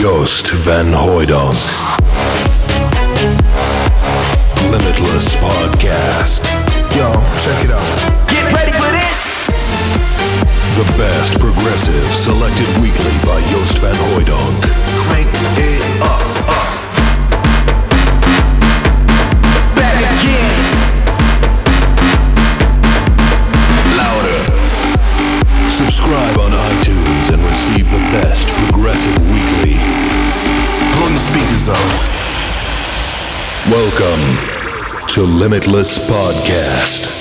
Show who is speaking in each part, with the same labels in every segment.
Speaker 1: Joost van Hooydonk. Limitless Podcast.
Speaker 2: Yo, check it out.
Speaker 3: Get ready for this.
Speaker 1: The best progressive selected weekly by Joost van Hooydonk.
Speaker 2: Crank it
Speaker 1: Welcome to Limitless Podcast.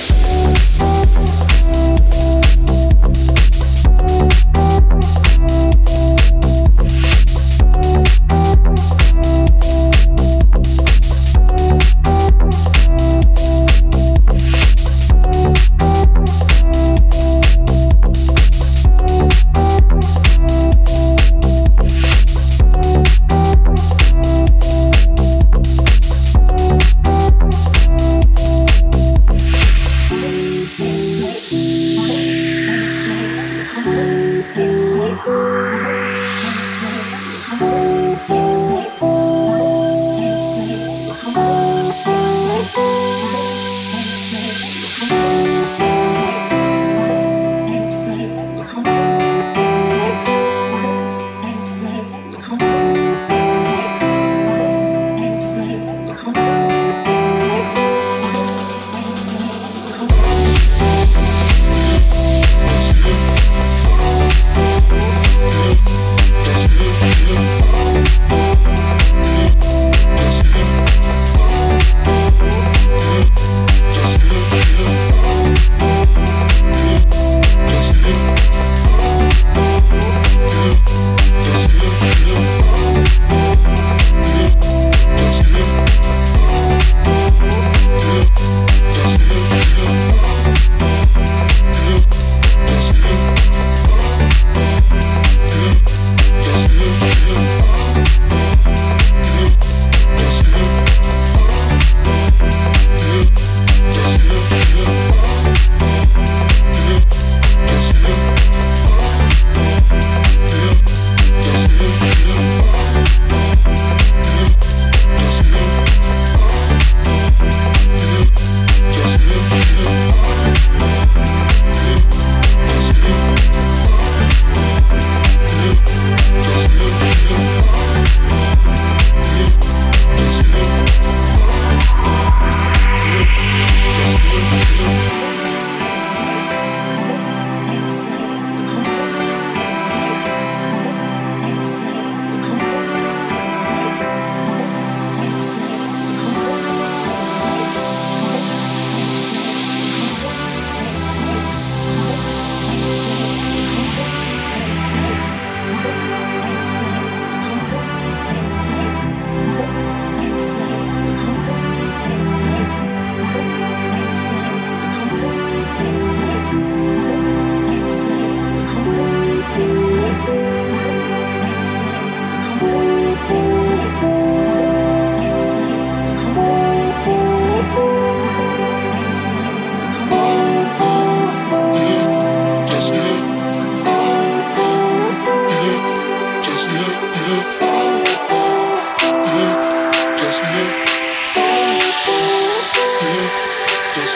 Speaker 4: you,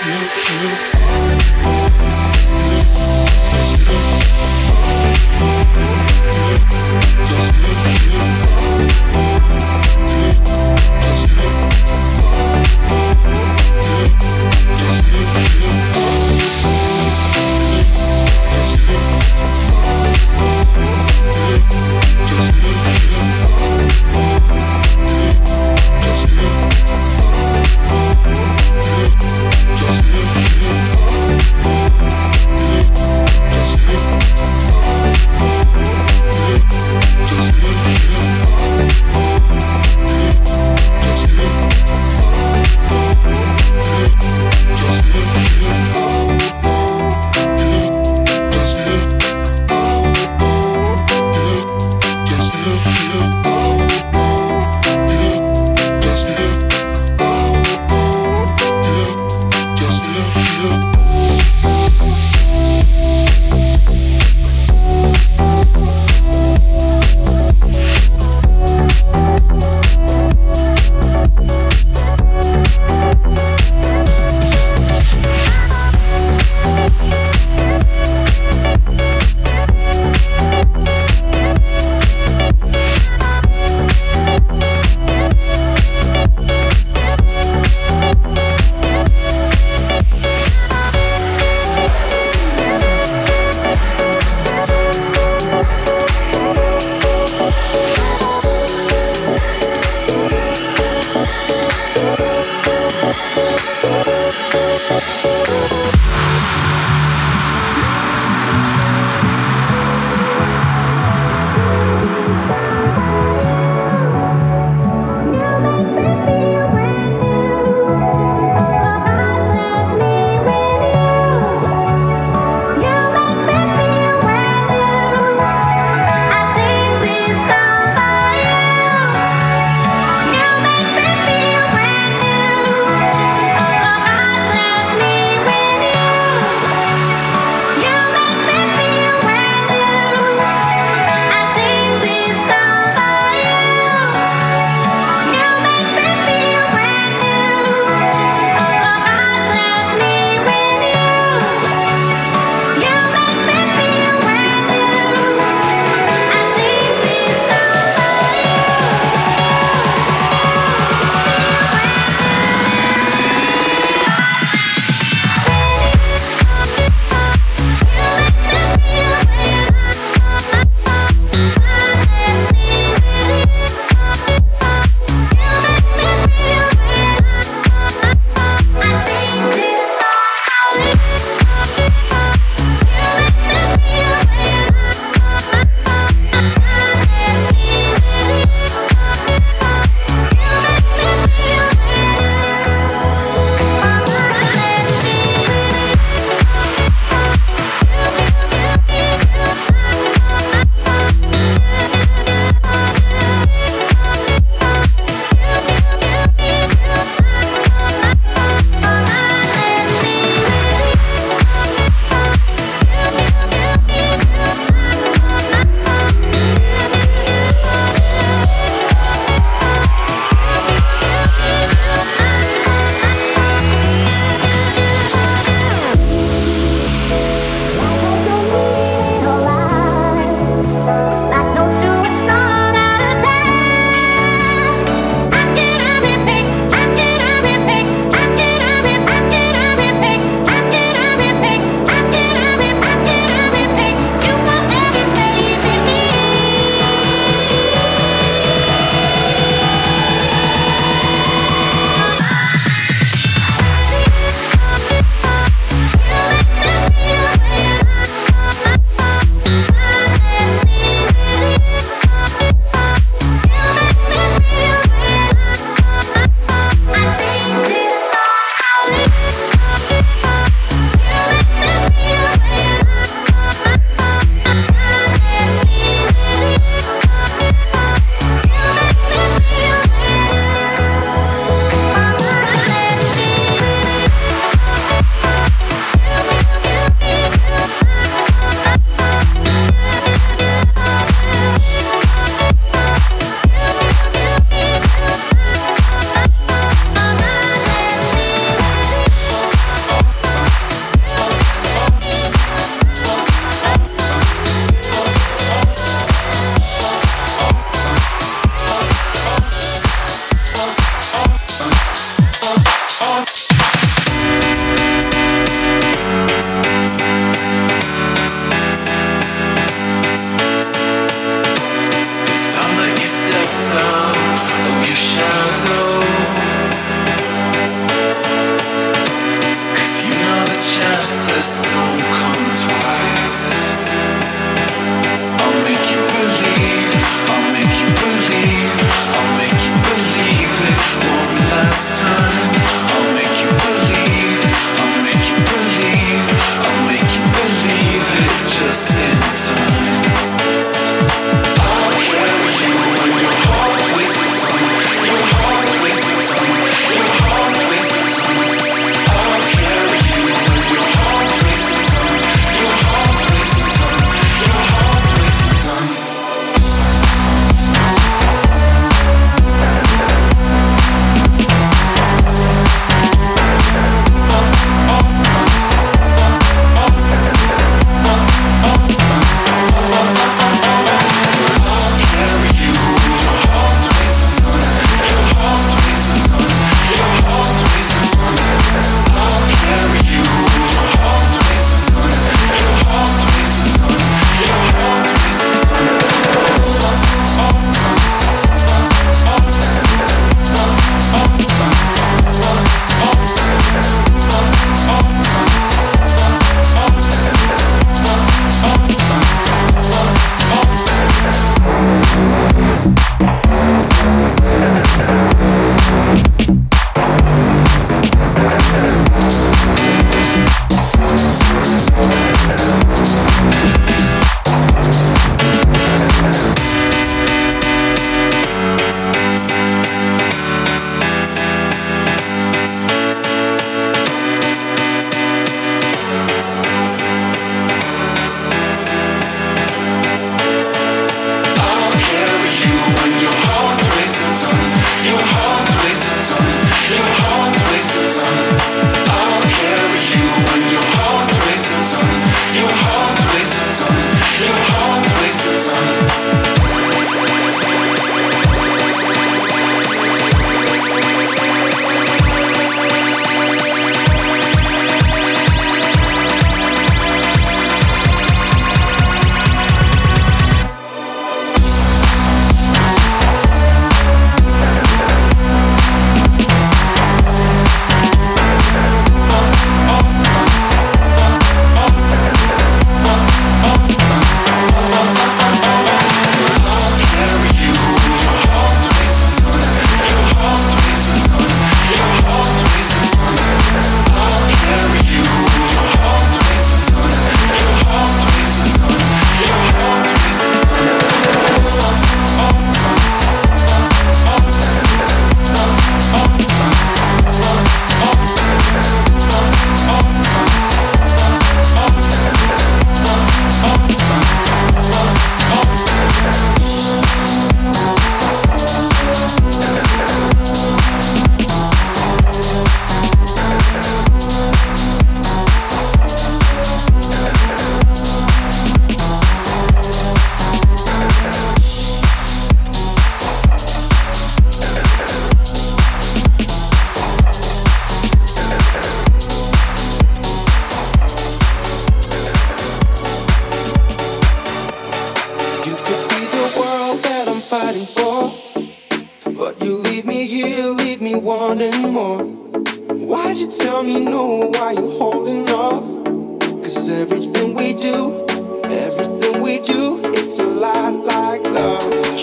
Speaker 4: you, you, you.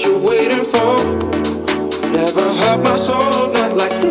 Speaker 4: you're waiting for. Never hurt my soul, not like that.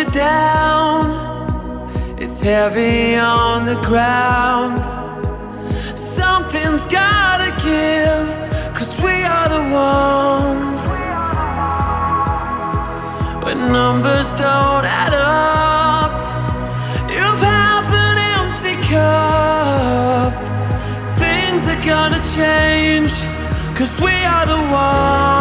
Speaker 4: you
Speaker 5: down. It's heavy on the ground. Something's gotta give, cause we are the ones. When numbers don't add up, you've half an empty cup. Things are gonna change, cause we are the ones.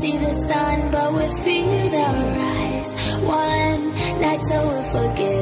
Speaker 6: see the sun, but with fear the rise. One night so we'll forget.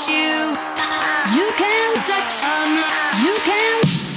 Speaker 7: touch you. You can touch. You can.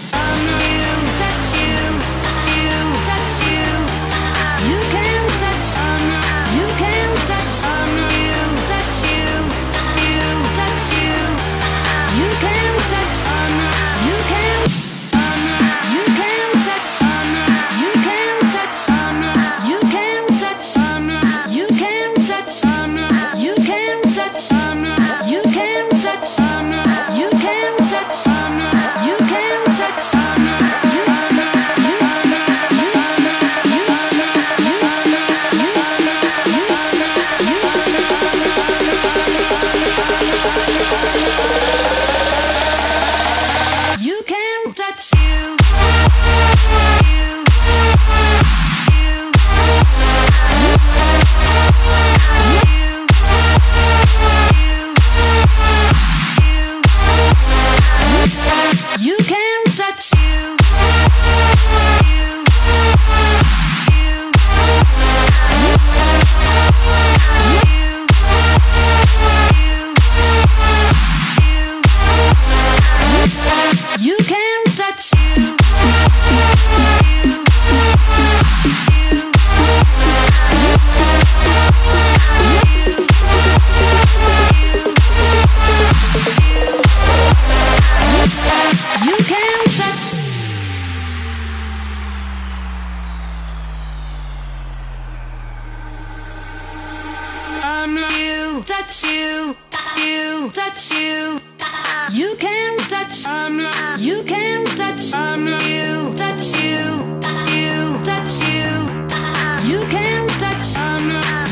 Speaker 7: You can touch.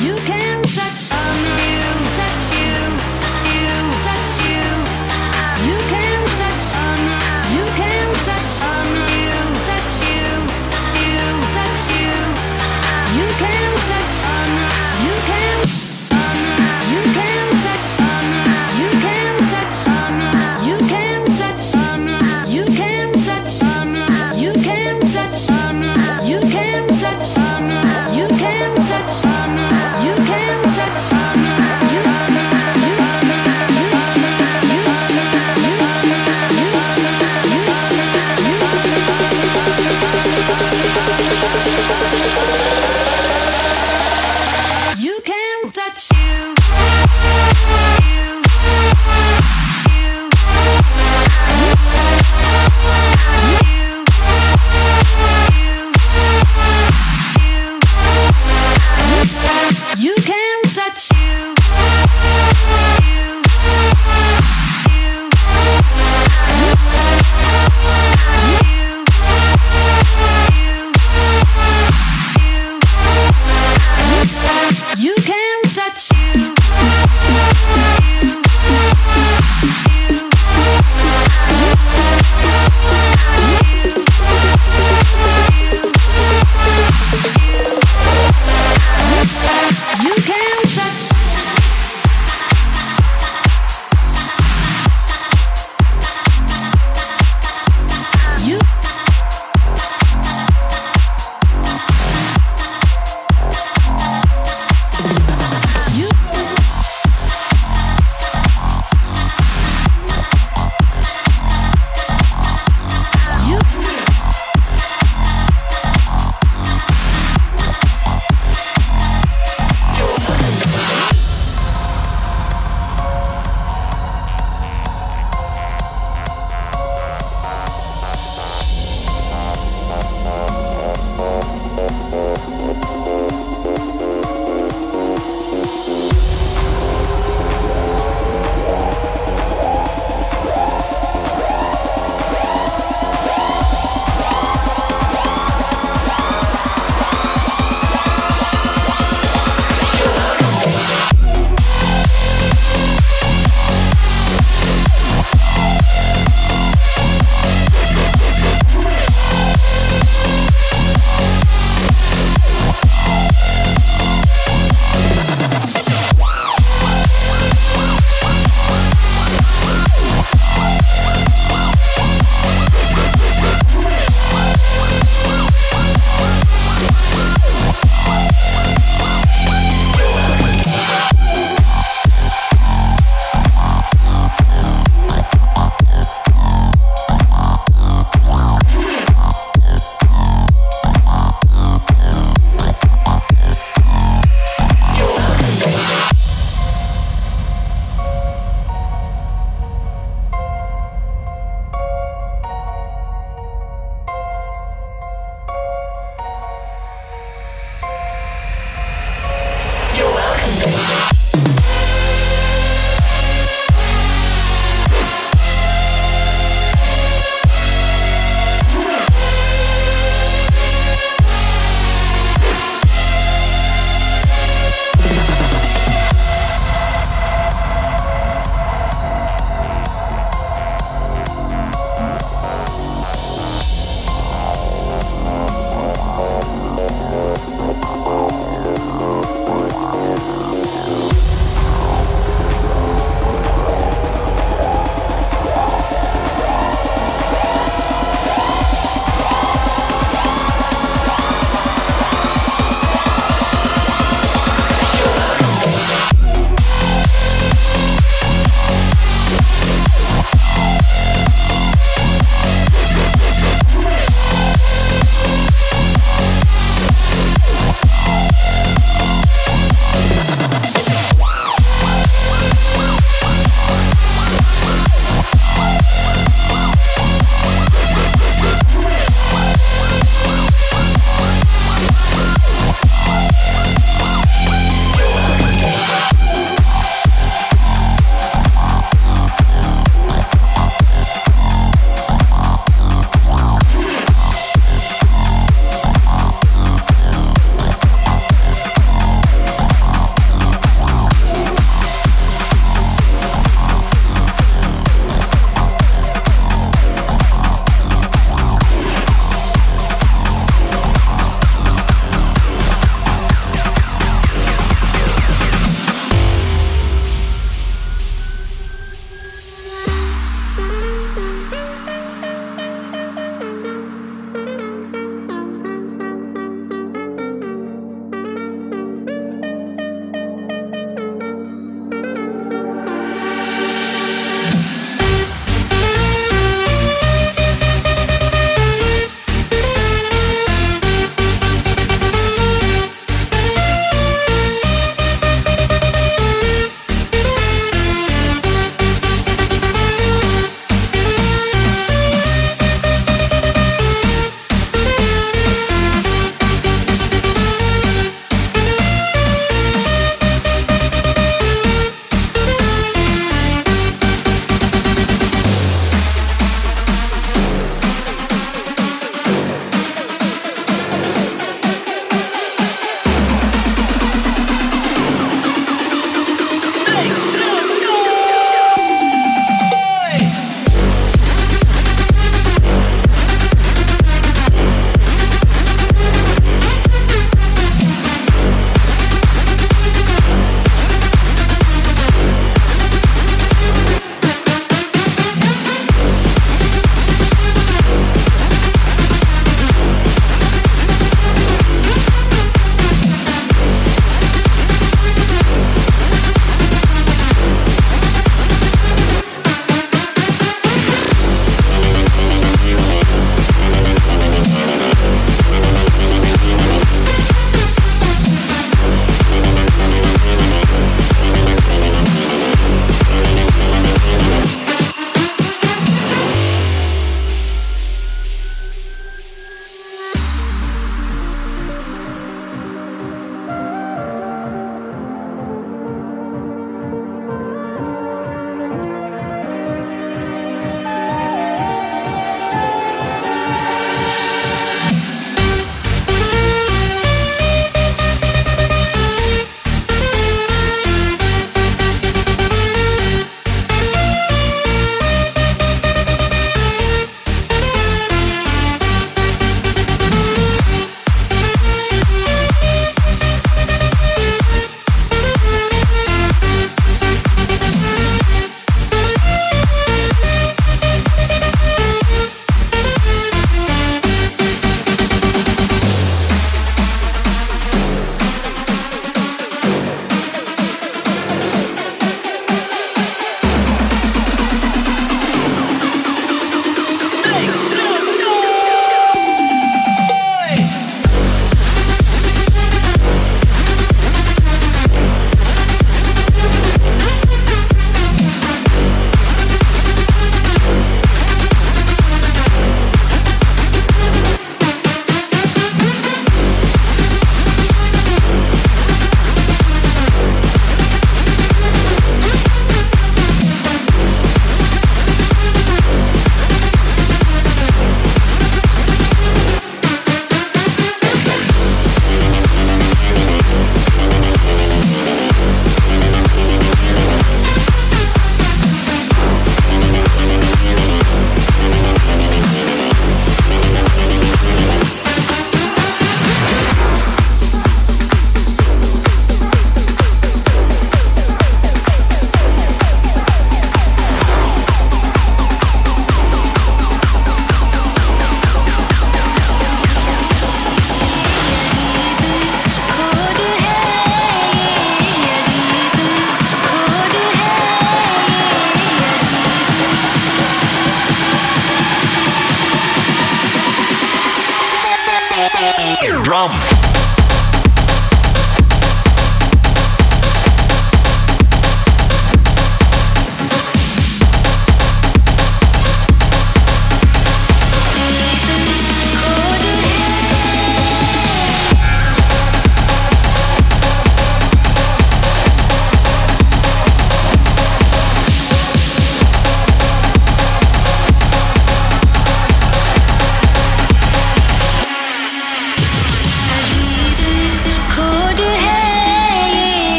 Speaker 6: Drum.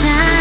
Speaker 5: Sun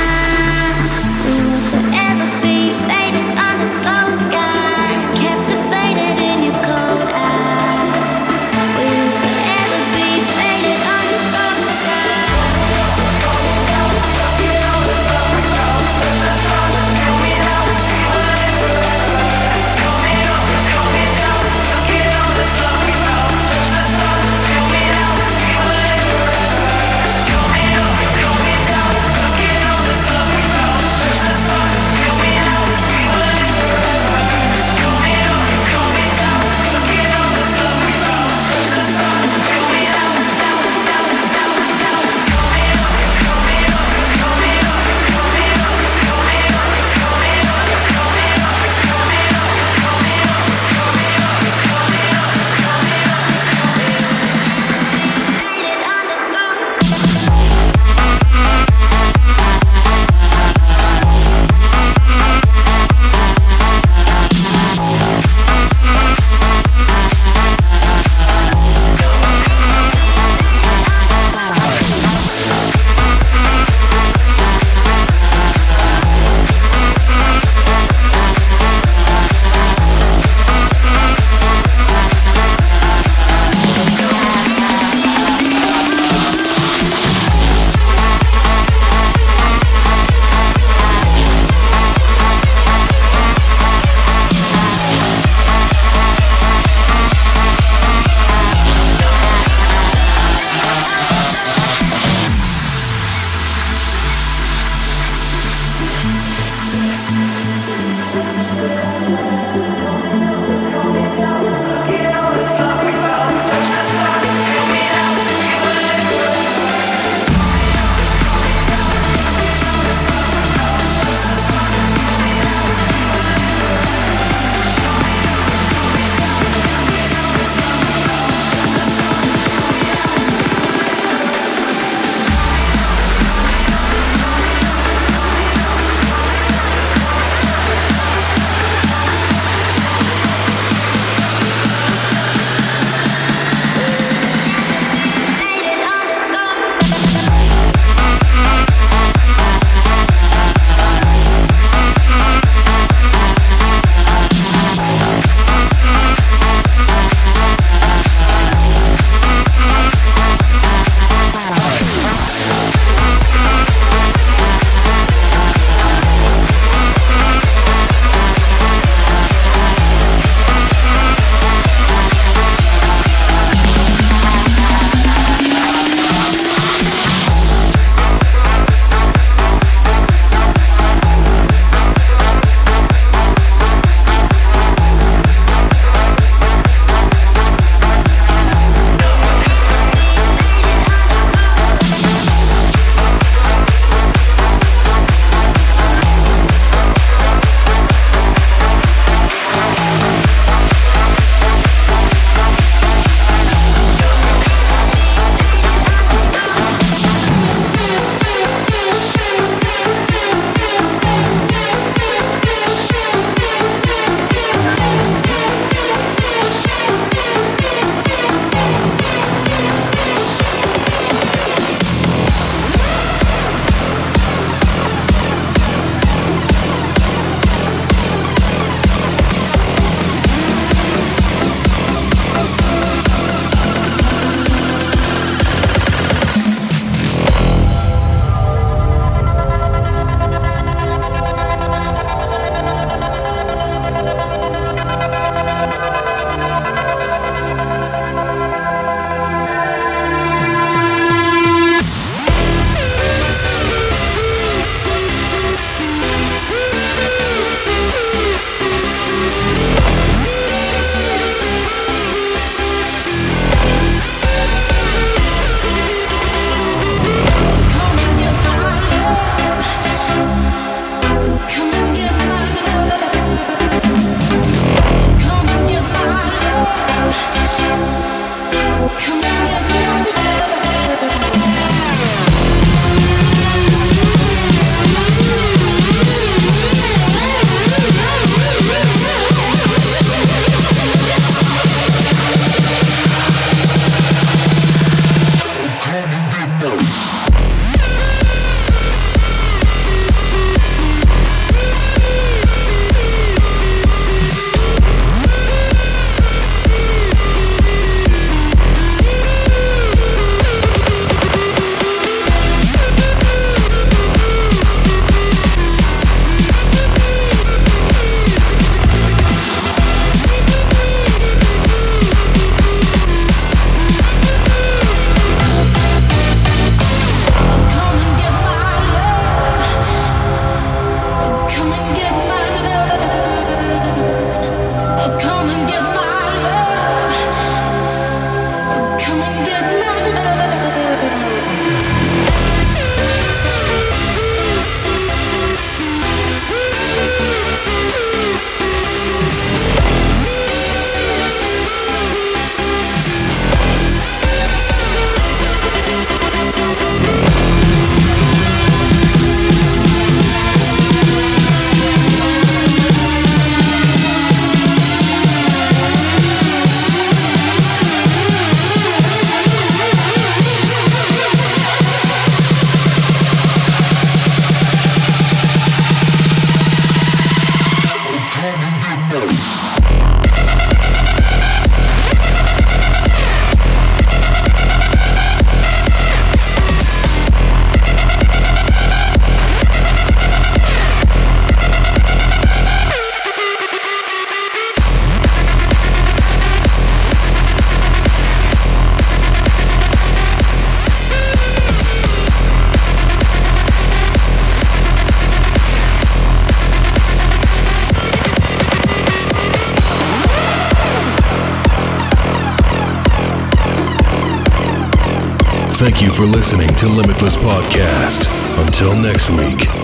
Speaker 1: for listening to Limitless Podcast. Until next week.